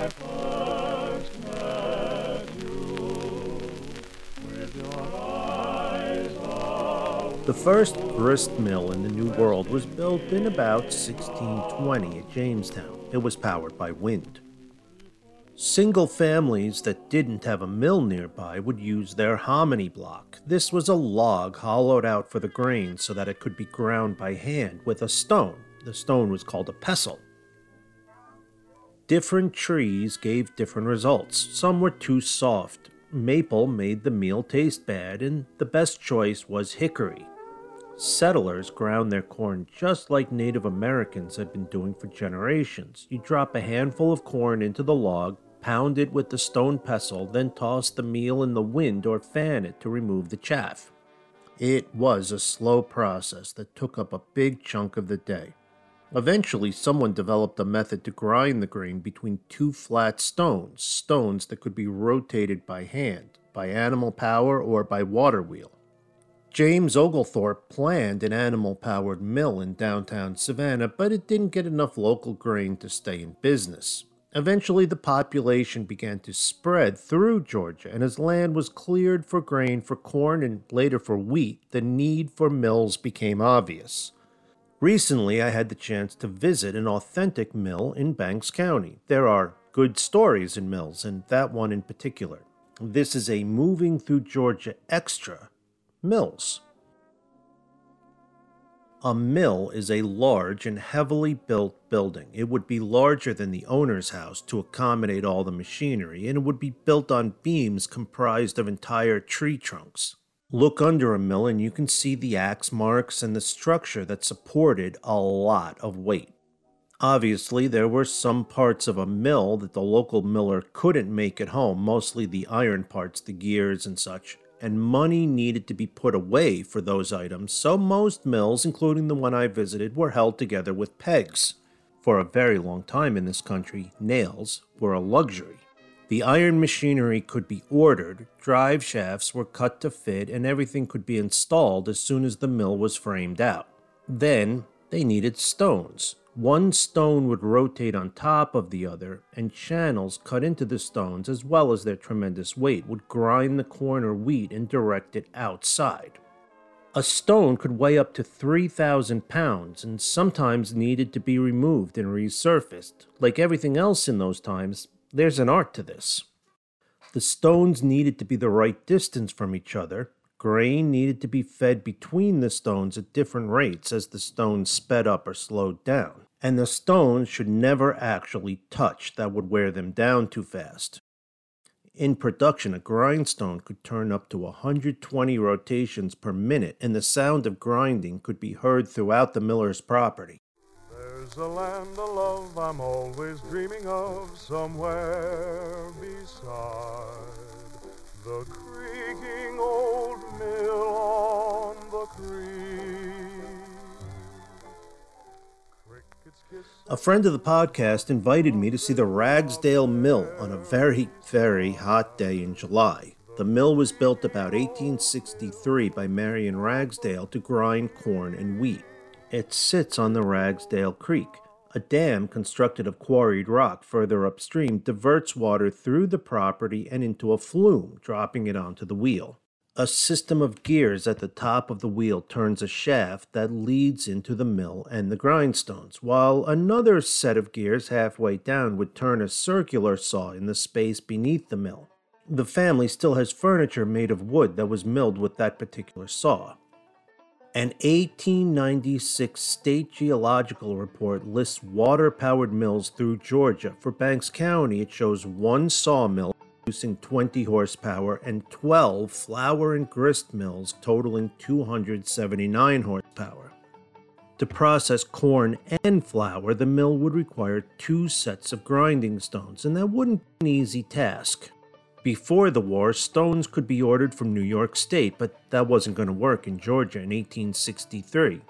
I first met you with your eyes The first grist mill in the New World was built in about 1620 at Jamestown. It was powered by wind. Single families that didn't have a mill nearby would use their hominy block. This was a log hollowed out for the grain so that it could be ground by hand with a stone. The stone was called a pestle. Different trees gave different results. Some were too soft. Maple made the meal taste bad, and the best choice was hickory. Settlers ground their corn just like Native Americans had been doing for generations. You drop a handful of corn into the log, pound it with the stone pestle, then toss the meal in the wind or fan it to remove the chaff. It was a slow process that took up a big chunk of the day. Eventually, someone developed a method to grind the grain between two flat stones, stones that could be rotated by hand, by animal power, or by water wheel. James Oglethorpe planned an animal powered mill in downtown Savannah, but it didn't get enough local grain to stay in business. Eventually, the population began to spread through Georgia, and as land was cleared for grain for corn and later for wheat, the need for mills became obvious. Recently, I had the chance to visit an authentic mill in Banks County. There are good stories in mills, and that one in particular. This is a Moving Through Georgia Extra Mills. A mill is a large and heavily built building. It would be larger than the owner's house to accommodate all the machinery, and it would be built on beams comprised of entire tree trunks. Look under a mill and you can see the axe marks and the structure that supported a lot of weight. Obviously, there were some parts of a mill that the local miller couldn't make at home, mostly the iron parts, the gears, and such and money needed to be put away for those items, so most mills, including the one I visited, were held together with pegs. For a very long time in this country, nails were a luxury. The iron machinery could be ordered, drive shafts were cut to fit, and everything could be installed as soon as the mill was framed out. Then they needed stones. One stone would rotate on top of the other, and channels cut into the stones, as well as their tremendous weight, would grind the corn or wheat and direct it outside. A stone could weigh up to 3,000 pounds and sometimes needed to be removed and resurfaced. Like everything else in those times, there's an art to this. The stones needed to be the right distance from each other, Grain needed to be fed between the stones at different rates as the stones sped up or slowed down, and the stones should never actually touch, that would wear them down too fast. In production, a grindstone could turn up to 120 rotations per minute, and the sound of grinding could be heard throughout the miller's property. There's a land of love I'm always dreaming of somewhere beside the creaking old mill on the creek. A friend of the podcast invited me to see the Ragsdale Mill on a very, very hot day in July. The mill was built about 1863 by Marion Ragsdale to grind corn and wheat. It sits on the Ragsdale Creek. A dam constructed of quarried rock further upstream diverts water through the property and into a flume, dropping it onto the wheel. A system of gears at the top of the wheel turns a shaft that leads into the mill and the grindstones, while another set of gears halfway down would turn a circular saw in the space beneath the mill. The family still has furniture made of wood that was milled with that particular saw. An 1896 state geological report lists water powered mills through Georgia. For Banks County, it shows one sawmill producing 20 horsepower and 12 flour and grist mills totaling 279 horsepower. To process corn and flour, the mill would require two sets of grinding stones, and that wouldn't be an easy task. Before the war, stones could be ordered from New York State, but that wasn't going to work in Georgia in 1863.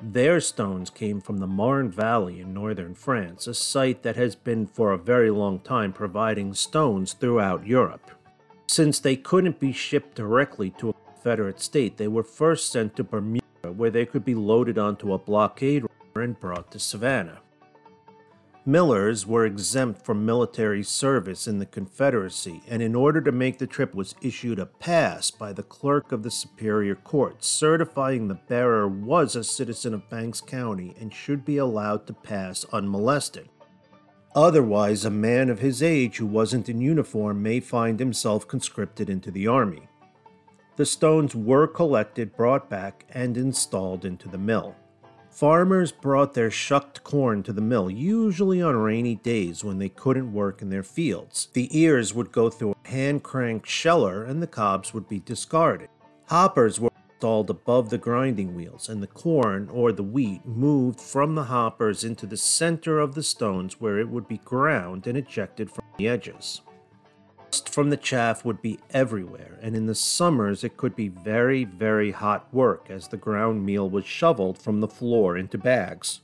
Their stones came from the Marne Valley in northern France, a site that has been for a very long time providing stones throughout Europe. Since they couldn't be shipped directly to a Confederate state, they were first sent to Bermuda, where they could be loaded onto a blockade runner and brought to Savannah. Millers were exempt from military service in the Confederacy, and in order to make the trip was issued a pass by the clerk of the Superior Court, certifying the bearer was a citizen of Banks County and should be allowed to pass unmolested. Otherwise, a man of his age who wasn't in uniform may find himself conscripted into the army. The stones were collected, brought back, and installed into the mill. Farmers brought their shucked corn to the mill, usually on rainy days when they couldn't work in their fields. The ears would go through a hand cranked sheller and the cobs would be discarded. Hoppers were installed above the grinding wheels, and the corn or the wheat moved from the hoppers into the center of the stones where it would be ground and ejected from the edges from the chaff would be everywhere, and in the summers it could be very, very hot work as the ground meal was shoveled from the floor into bags.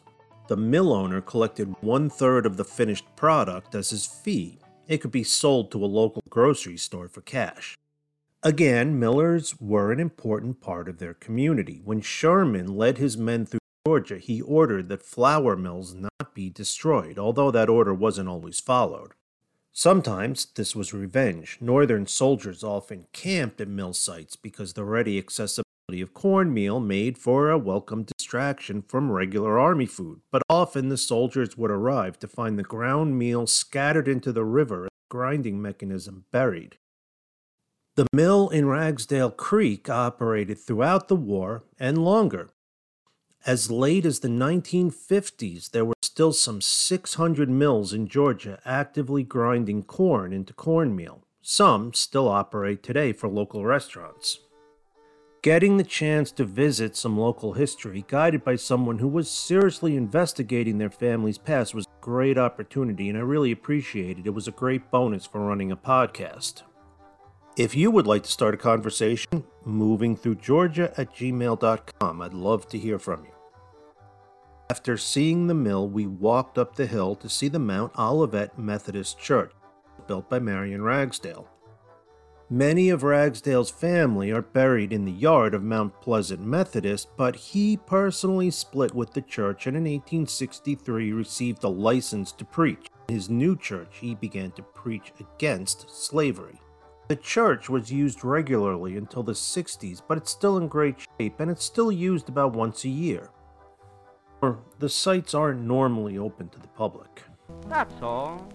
The mill owner collected one third of the finished product as his fee. It could be sold to a local grocery store for cash. Again, millers were an important part of their community. When Sherman led his men through Georgia, he ordered that flour mills not be destroyed, although that order wasn't always followed. Sometimes this was revenge. Northern soldiers often camped at mill sites because the ready accessibility of cornmeal made for a welcome distraction from regular army food, but often the soldiers would arrive to find the ground meal scattered into the river and the grinding mechanism buried. The mill in Ragsdale Creek operated throughout the war and longer. As late as the 1950s, there were still some 600 mills in Georgia actively grinding corn into cornmeal. Some still operate today for local restaurants. Getting the chance to visit some local history, guided by someone who was seriously investigating their family's past, was a great opportunity, and I really appreciate it. It was a great bonus for running a podcast. If you would like to start a conversation, movingthroughgeorgia at gmail.com. I'd love to hear from you. After seeing the mill, we walked up the hill to see the Mount Olivet Methodist Church, built by Marion Ragsdale. Many of Ragsdale's family are buried in the yard of Mount Pleasant Methodist, but he personally split with the church and in 1863 received a license to preach. In his new church, he began to preach against slavery. The church was used regularly until the 60s, but it's still in great shape and it's still used about once a year the sites aren't normally open to the public. That's all.